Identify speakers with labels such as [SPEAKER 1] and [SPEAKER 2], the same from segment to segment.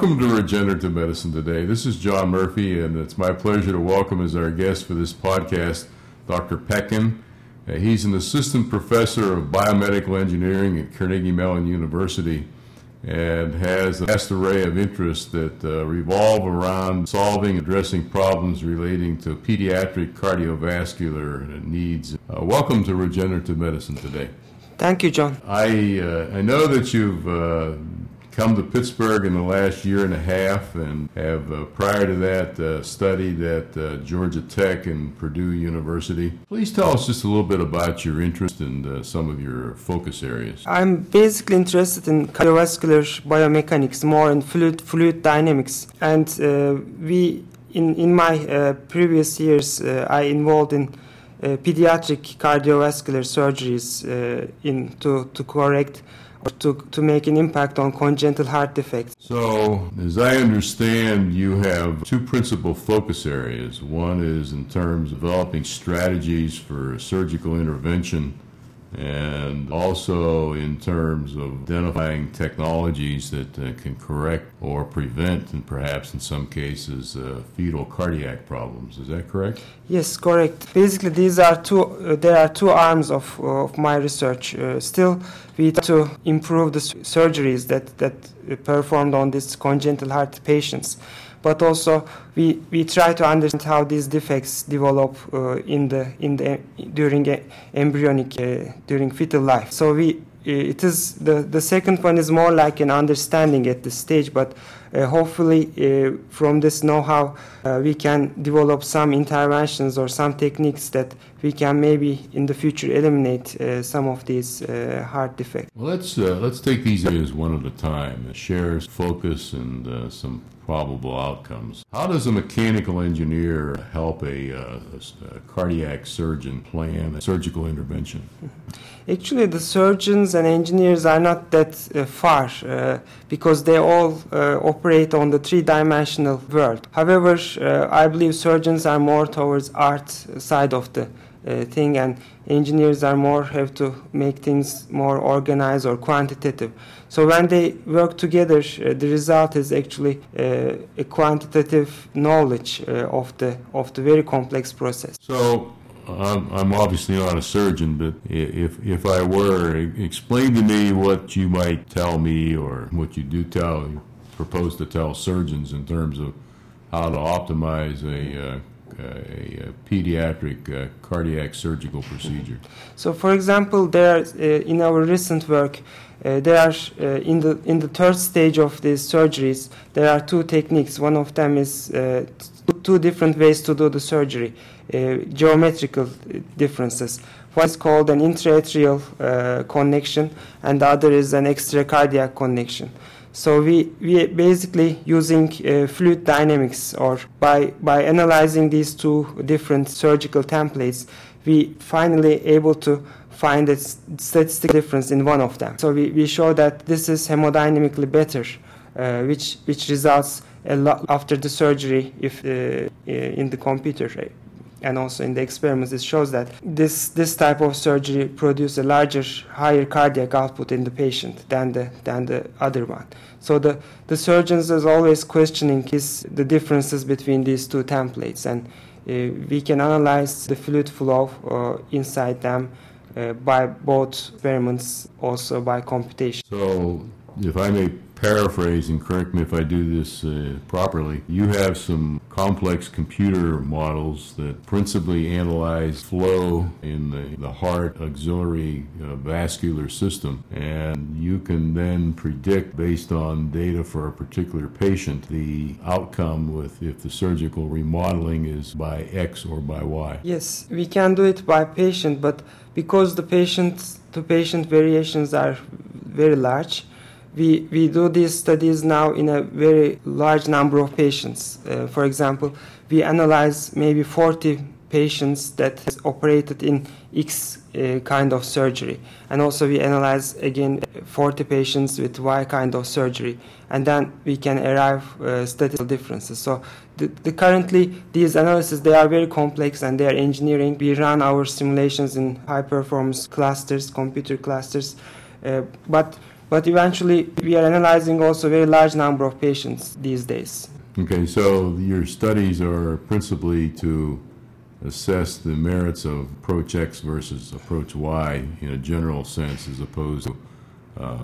[SPEAKER 1] Welcome to Regenerative Medicine today. This is John Murphy, and it's my pleasure to welcome as our guest for this podcast Dr. Pekkan. Uh, he's an assistant professor of biomedical engineering at Carnegie Mellon University and has a vast array of interests that uh, revolve around solving and addressing problems relating to pediatric cardiovascular needs. Uh, welcome to Regenerative Medicine today.
[SPEAKER 2] Thank you, John.
[SPEAKER 1] I, uh, I know that you've uh, come to Pittsburgh in the last year and a half and have uh, prior to that uh, studied at uh, Georgia Tech and Purdue University. Please tell us just a little bit about your interest and uh, some of your focus areas.
[SPEAKER 2] I'm basically interested in cardiovascular biomechanics, more in fluid, fluid dynamics. And uh, we, in, in my uh, previous years, I involved in pediatric cardiovascular surgeries in to, to correct to, to make an impact on congenital heart defects.
[SPEAKER 1] So, as I understand, you have two principal focus areas. One is in terms of developing strategies for surgical intervention and also in terms of identifying technologies that uh, can correct or prevent, and perhaps in some cases, uh, fetal cardiac problems. Is that correct?
[SPEAKER 2] Yes, correct. Basically, these are two. Uh, there are two arms of of my research. Uh, still, we try to improve the surgeries that that performed on these congenital heart patients but also we, we try to understand how these defects develop uh, in the in the during embryonic uh, during fetal life. So we it is the the second one is more like an understanding at this stage, but hopefully uh, from this know-how uh, we can develop some interventions or some techniques that we can maybe in the future eliminate uh, some of these heart defects.
[SPEAKER 1] Well, let's let's take these areas one at a time. Share focus and some probable outcomes. How does a mechanical engineer help a, uh, a, cardiac surgeon plan a surgical intervention?
[SPEAKER 2] Actually, the surgeons and engineers are not that uh, far uh, because they all uh, operate on the three dimensional world. However, uh, I believe surgeons are more towards art side of the uh, thing and engineers are more have to make things more organized or quantitative. So when they work together uh, the result is actually uh, a quantitative knowledge uh, of the of the very complex process.
[SPEAKER 1] So I'm, I'm obviously not a surgeon, but if if I were, explain to me what you might tell me, or what you do tell, propose to tell surgeons in terms of how to optimize a uh, a, a pediatric uh, cardiac surgical procedure?
[SPEAKER 2] So, for example, there uh, in our recent work, uh, there are uh, in the in the third stage of these surgeries, there are two techniques. One of them is uh, two different ways to do the surgery, geometrical differences. One is called an intraatrial connection, and the other is an extracardiac connection. So we, we basically using uh, fluid dynamics or by, by analyzing these two different surgical templates, we finally able to find a statistical difference in one of them. So we, we show that this is hemodynamically better, uh, which, which results a lot after the surgery if uh, in the computer and also in the experiments it shows that this this type of surgery produces a larger higher cardiac output in the patient than the than the other one. So the the surgeons is always questioning is the differences between these two templates and uh, we can analyze the fluid flow uh, inside them uh, by both experiments also by computation.
[SPEAKER 1] So if i may paraphrase and correct me if I do this uh, properly, you have some complex computer models that principally analyze flow in the, the heart auxiliary uh, vascular system, and you can then predict based on data for a particular patient the outcome with if the surgical remodeling is by X or by Y.
[SPEAKER 2] Yes, we can do it by patient, but because the patient to patient variations are very large, we, we do these studies now in a very large number of patients. Uh, for example, we analyze maybe 40 patients that has operated in X uh, kind of surgery. And also we analyze again 40 patients with Y kind of surgery. And then we can arrive uh, statistical differences. So the, the currently these analyses, they are very complex and they are engineering. We run our simulations in high performance clusters, computer clusters. Uh, but but eventually we are analyzing also a very large number of patients these days.
[SPEAKER 1] Okay, so your studies are principally to assess the merits of approach X versus approach Y in a general sense, as opposed to uh,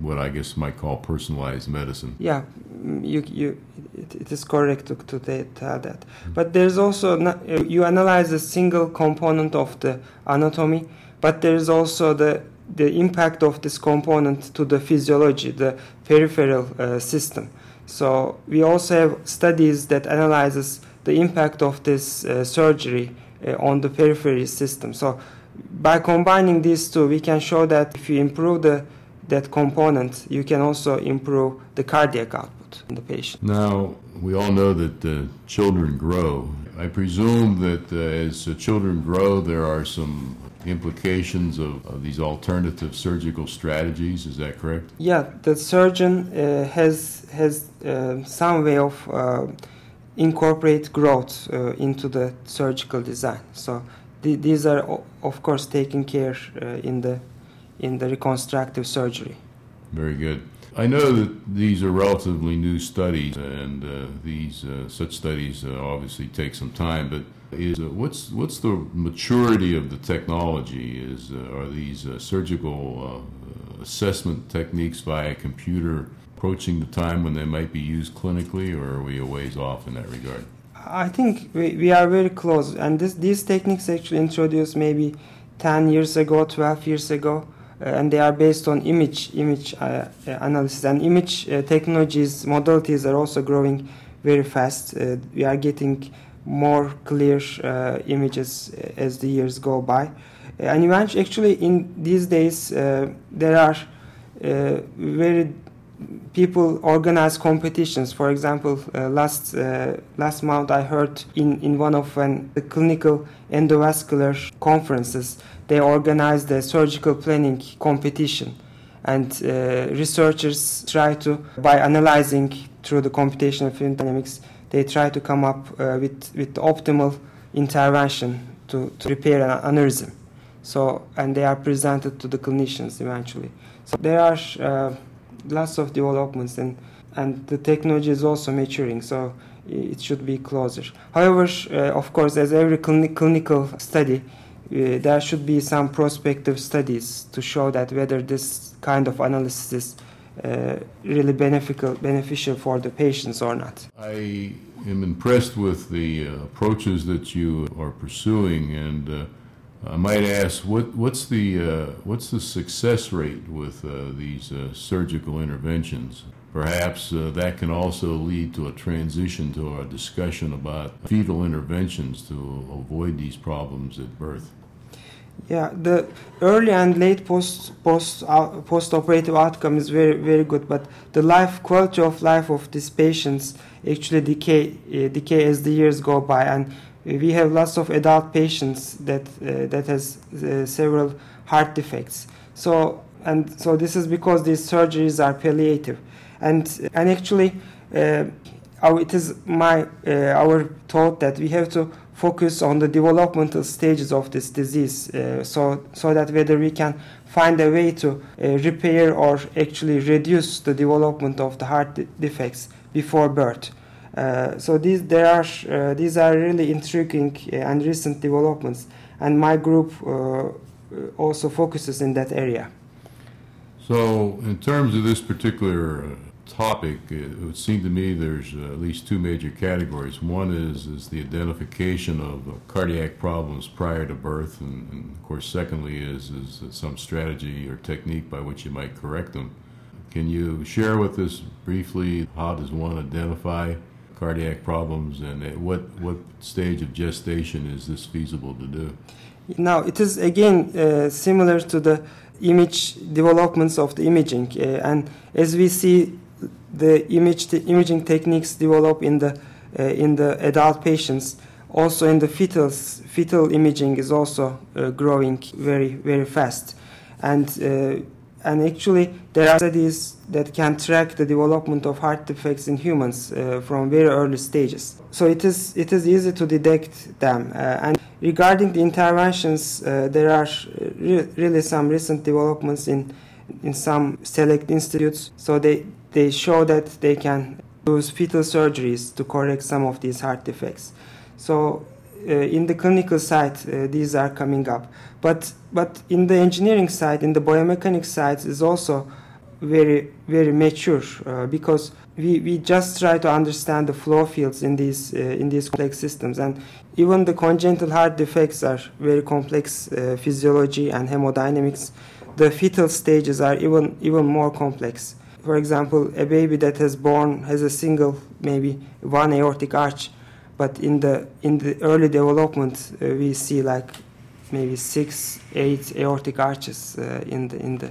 [SPEAKER 1] what I guess might call personalized medicine.
[SPEAKER 2] Yeah, you, you, it, it is correct to, to tell that. But there's also, not, you analyze a single component of the anatomy, but there's also the, the impact of this component to the physiology, the peripheral uh, system. So we also have studies that analyzes the impact of this uh, surgery uh, on the periphery system. So by combining these two, we can show that if you improve the that component, you can also improve the cardiac output in the patient.
[SPEAKER 1] Now, we all know that children grow. I presume that uh, as children grow, there are some implications of, of, these alternative surgical strategies. Is that correct?
[SPEAKER 2] Yeah, the surgeon uh, has has uh, some way of uh, incorporate growth into the surgical design. So th- these are, of course, taken care in the in the reconstructive surgery.
[SPEAKER 1] Very good. I know that these are relatively new studies, and uh, these uh, such studies uh, obviously take some time. But is uh, what's what's the maturity of the technology? Is uh, are these uh, surgical assessment techniques via computer approaching the time when they might be used clinically, or are we a ways off in that regard?
[SPEAKER 2] I think we, we are very close, and this, these techniques actually introduced maybe 10 years ago, 12 years ago uh, and they are based on image image uh, uh, analysis and image technologies modalities are also growing very fast. we are getting more clear images as the years go by, and eventually, actually, in these days there are very people organize competitions. For example, uh, last uh, last month I heard in, in one of an, the clinical endovascular conferences they organized a surgical planning competition, and uh, researchers try to by analyzing through the computational fluid dynamics they try to come up uh, with with the optimal intervention to, to repair an aneurysm. So and they are presented to the clinicians eventually. So there are uh, lots of developments and and the technology is also maturing so it should be closer however uh, of course as every clinical study uh, there should be some prospective studies to show that whether this kind of analysis is uh, really beneficial beneficial for the patients or not
[SPEAKER 1] i am impressed with the uh, approaches that you are pursuing and uh, I might ask, what, what's the uh, what's the success rate with uh, these uh, surgical interventions? Perhaps that can also lead to a transition to a discussion about fetal interventions to avoid these problems at birth.
[SPEAKER 2] Yeah, the early and late post post uh, post operative outcome is very very good, but the life quality of life of these patients actually decay uh, decay as the years go by, and we have lots of adult patients that uh, that has uh, several heart defects. So and so this is because these surgeries are palliative, and and actually, our, it is my uh, our thought that we have to focus on the developmental stages of this disease, uh, so so that whether we can find a way to uh, repair or actually reduce the development of the heart de- defects before birth. Uh, so these there are uh, these are really intriguing uh, and recent developments, and my group also focuses in that area.
[SPEAKER 1] So, in terms of this particular topic, it would seem to me there's at least two major categories. One is is the identification of cardiac problems prior to birth, and, and, of course, secondly is is some strategy or technique by which you might correct them. Can you share with us briefly how does one identify cardiac problems, and at what what stage of gestation is this feasible to do?
[SPEAKER 2] Now it is again uh, similar to the image developments of the imaging, uh, and as we see the image imaging techniques develop in the uh, in the adult patients, also in the fetals, fetal imaging is also uh, growing very very fast, and uh, and actually there are studies that can track the development of heart defects in humans uh, from very early stages. So it is it is easy to detect them. Uh, and regarding the interventions, uh, there are re- really some recent developments in in some select institutes. So they, they show that they can use fetal surgeries to correct some of these heart defects. So uh, in the clinical side, uh, these are coming up. But, but in the engineering side, in the biomechanics side, is also very, very mature uh, because we, we just try to understand the flow fields in these, uh, in these complex systems. And even the congenital heart defects are very complex uh, physiology and hemodynamics. The fetal stages are even, even more complex. For example, a baby that has born has a single, maybe one aortic arch but in the in the early development uh, we see like maybe six eight aortic arches uh, in the in the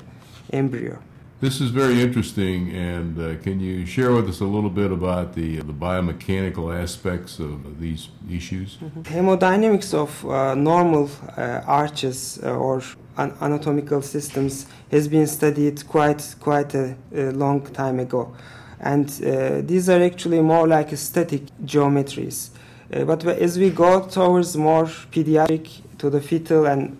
[SPEAKER 2] embryo
[SPEAKER 1] this is very interesting and uh, can you share with us a little bit about the the biomechanical aspects of these issues
[SPEAKER 2] mm-hmm. hemodynamics of uh, normal uh, arches uh, or anatomical systems has been studied quite quite a, a long time ago and uh, these are actually more like static geometries. Uh, but as we go towards more pediatric to the fetal and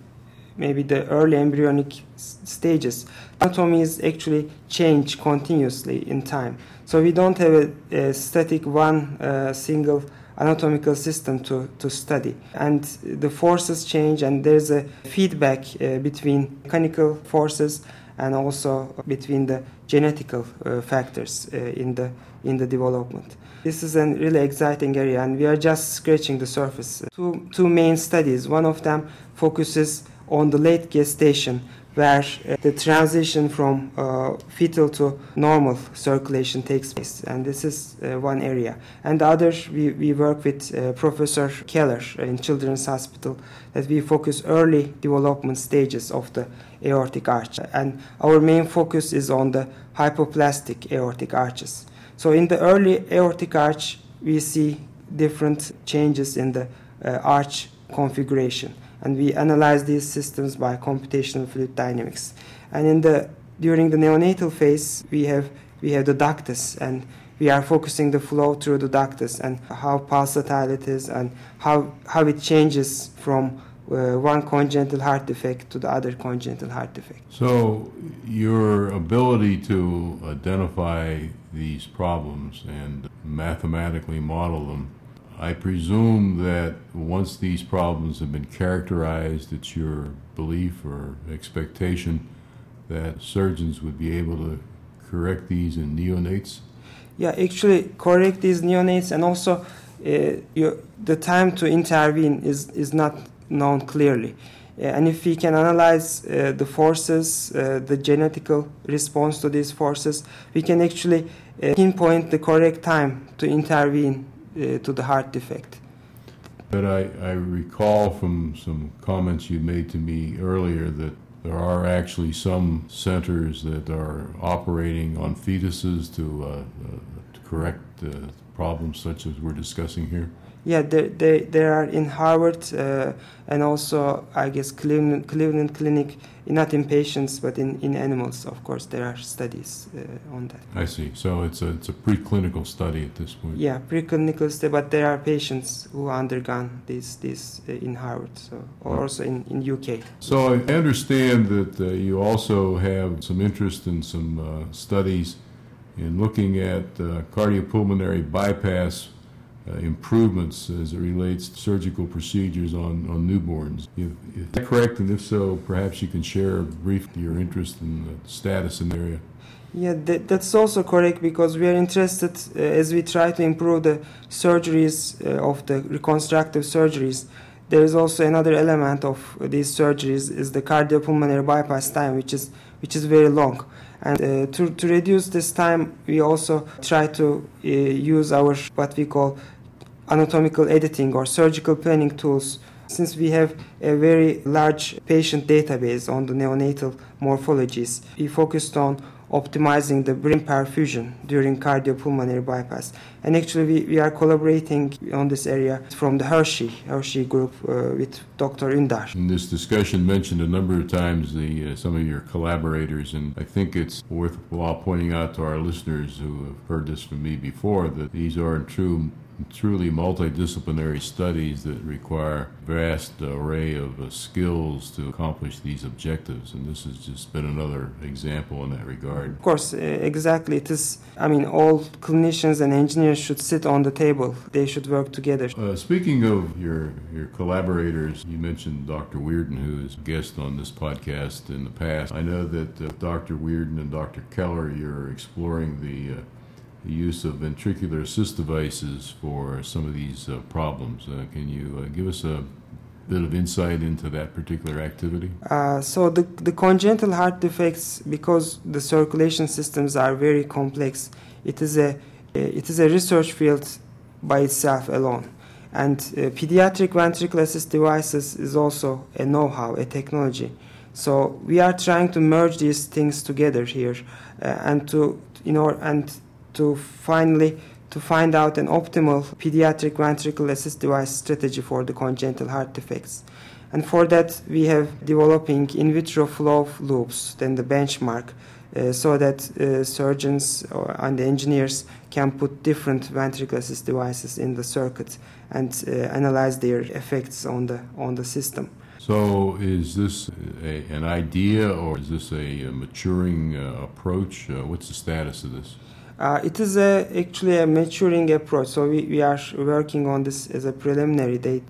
[SPEAKER 2] maybe the early embryonic stages, anatomy is actually change continuously in time. So we don't have a, a static one uh, single anatomical system to, to study. And the forces change, and there's a feedback uh, between mechanical forces and also between the genetical uh, factors uh, in the in the development. This is a really exciting area, and we are just scratching the surface. Two two main studies. One of them focuses on the late gestation, where uh, the transition from uh, fetal to normal circulation takes place. And this is uh, one area. And the other, we, we work with uh, Professor Keller in Children's Hospital, that we focus early development stages of the aortic arch. And our main focus is on the hypoplastic aortic arches. So in the early aortic arch, we see different changes in the uh, arch configuration and we analyze these systems by computational fluid dynamics. And in the during the neonatal phase, we have we have the ductus, and we are focusing the flow through the ductus and how pulsatile it is and how how it changes from uh, one congenital heart defect to the other congenital heart defect.
[SPEAKER 1] So, your ability to identify these problems and mathematically model them I presume that once these problems have been characterized, it's your belief or expectation that surgeons would be able to correct these in neonates?
[SPEAKER 2] Yeah, actually, correct these neonates, and also uh, the time to intervene is, is not known clearly. Uh, and if we can analyze uh, the forces, uh, the genetical response to these forces, we can actually uh, pinpoint the correct time to intervene uh, to the heart defect.
[SPEAKER 1] But I, I recall from some comments you made to me earlier that there are actually some centers that are operating on fetuses to, uh, uh, to correct uh, problems such as we're discussing here.
[SPEAKER 2] Yeah, they, they, they are in Harvard uh, and also, I guess, Cleveland, Cleveland Clinic not in patients but in, in animals of course there are studies uh, on that.
[SPEAKER 1] I see. So it's a it's a preclinical study at this point.
[SPEAKER 2] Yeah preclinical study but there are patients who undergone this this uh, in harvard so or oh. also in, in uk
[SPEAKER 1] so i understand that uh, you also have some interest in some uh, studies in looking at uh, cardiopulmonary bypass uh, improvements as it relates to surgical procedures on, on newborns. If, is that correct? And if so, perhaps you can share briefly your interest in the status in the area.
[SPEAKER 2] Yeah, that, that's also correct because we are interested uh, as we try to improve the surgeries uh, of the reconstructive surgeries. There is also another element of these surgeries is the cardiopulmonary bypass time, which is which is very long. And uh, to, to reduce this time, we also try to uh, use our what we call anatomical editing or surgical planning tools. Since we have a very large patient database on the neonatal morphologies, we focused on optimizing the brain perfusion during cardiopulmonary bypass. And actually, we, we are collaborating on this area from the Hershey, Hershey group uh, with Dr. Undar.
[SPEAKER 1] In this discussion, mentioned a number of times the uh, some of your collaborators, and I think it's worthwhile pointing out to our listeners who have heard this from me before that these are true truly multidisciplinary studies that require vast array of uh, skills to accomplish these objectives and this has just been another example in that regard.
[SPEAKER 2] Of course exactly. It is i mean all clinicians and engineers should sit on the table. They should work together.
[SPEAKER 1] Uh, speaking of your your collaborators you mentioned dr Wearden who is a guest on this podcast in the past. I know that uh, dr Wearden and dr keller you're exploring the uh, the use of ventricular assist devices for some of these uh, problems. Uh, can you uh, give us a bit of insight into that particular activity?
[SPEAKER 2] Uh, so the, the congenital heart defects, because the circulation systems are very complex, it is a it is a research field by itself alone. And uh, pediatric ventricular assist devices is also a know-how, a technology. So we are trying to merge these things together here, uh, and to you know and to finally to find out an optimal pediatric ventricular assist device strategy for the congenital heart defects. And for that, we have developing in vitro flow loops, then the benchmark, uh, so that uh, surgeons or, and engineers can put different ventricular assist devices in the circuit and uh, analyze their effects on the on the system.
[SPEAKER 1] So, is this a, an idea or is this a, maturing uh, approach? Uh, what's the status of this?
[SPEAKER 2] Uh, it is a, actually a maturing approach. So we, we are working on this as a preliminary date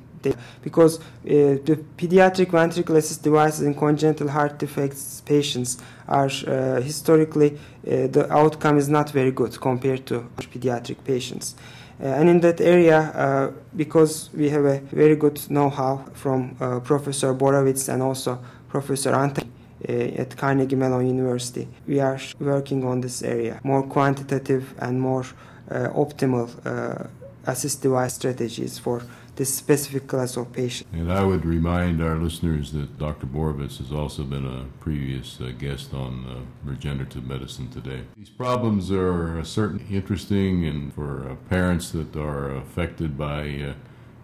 [SPEAKER 2] because uh, the pediatric ventricular assist devices in congenital heart defects patients are uh, historically uh, the outcome is not very good compared to pediatric patients. Uh, and in that area, uh, because we have a very good know-how from Professor Borovetz and also Professor Antaki uh, at Carnegie Mellon University. We are working on this area, more quantitative and more uh, optimal uh, assist device strategies for this specific class of patients.
[SPEAKER 1] And I would remind our listeners that Dr. Borovetz has also been a previous uh, guest on uh, regenerative medicine today. These problems are certainly interesting, and for uh, parents that are affected by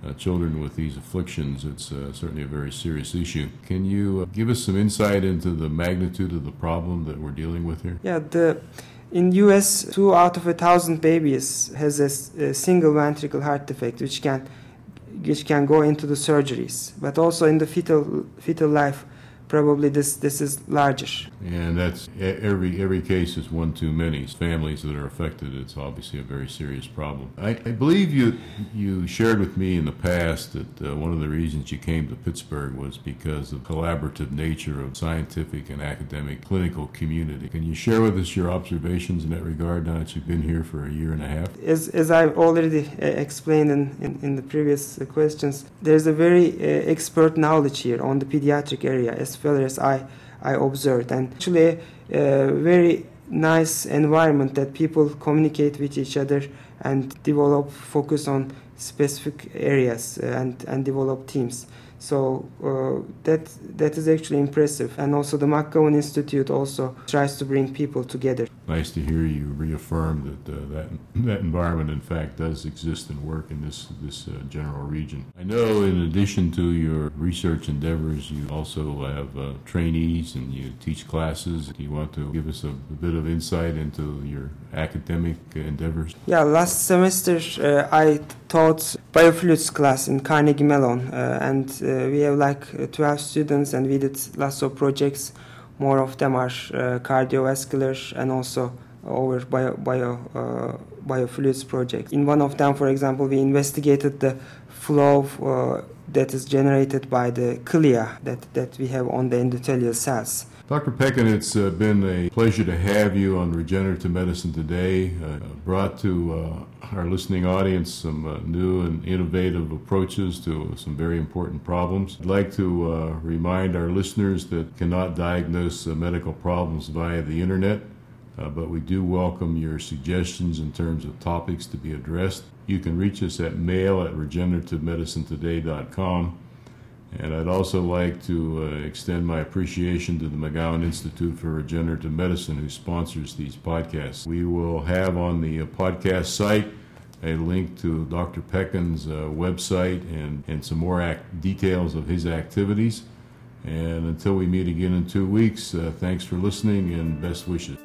[SPEAKER 1] uh, children with these afflictions, it's uh, certainly a very serious issue. Can you uh, give us some insight into the magnitude of the problem that we're dealing with here?
[SPEAKER 2] Yeah, the in U.S., two out of a thousand babies has a, a single ventricle heart defect, which can which can go into the surgeries. But also in the fetal fetal life, probably this this is larger.
[SPEAKER 1] And that's every every case is one too many. Families that are affected, it's obviously a very serious problem. I, I believe you you shared with me in the past that uh, one of the reasons you came to Pittsburgh was because of the collaborative nature of scientific and academic clinical community. Can you share with us your observations in that regard now that you've been here for a year and a half?
[SPEAKER 2] As as I've already uh, explained in, in, in the previous uh, questions, there's a very uh, expert knowledge here on the pediatric area as as I, I observed. And actually, a very nice environment that people communicate with each other and develop focus on specific areas uh, and, and develop teams. So uh, that that is actually impressive, and also the McGowan Institute also tries to bring people together.
[SPEAKER 1] Nice to hear you reaffirm that uh, that that environment, in fact, does exist and work in this this uh, general region. I know, in addition to your research endeavors, you also have uh, trainees and you teach classes. Do you want to give us a, a, bit of insight into your academic endeavors?
[SPEAKER 2] Yeah, last semester uh, I taught biofluids class in Carnegie Mellon, uh, and uh, we have like uh, 12 students, and we did lots of projects. More of them are cardiovascular and also over bio, bio uh, biofluids project. In one of them, for example, we investigated the flow uh, that is generated by the cilia that, that we have on the endothelial cells.
[SPEAKER 1] Dr. Pekkan, it's uh, been a pleasure to have you on Regenerative Medicine today. Uh, brought to uh, our listening audience some uh, new and innovative approaches to some very important problems. I'd like to uh, remind our listeners that cannot diagnose uh, medical problems via the internet. but we do welcome your suggestions in terms of topics to be addressed. You can reach us at mail at regenerativemedicinetoday.com. And I'd also like to uh, extend my appreciation to the McGowan Institute for Regenerative Medicine, who sponsors these podcasts. We will have on the uh, podcast site a link to Dr. Pekkan's uh, website and, and some more act- details of his activities. And until we meet again in two weeks, uh, thanks for listening and best wishes.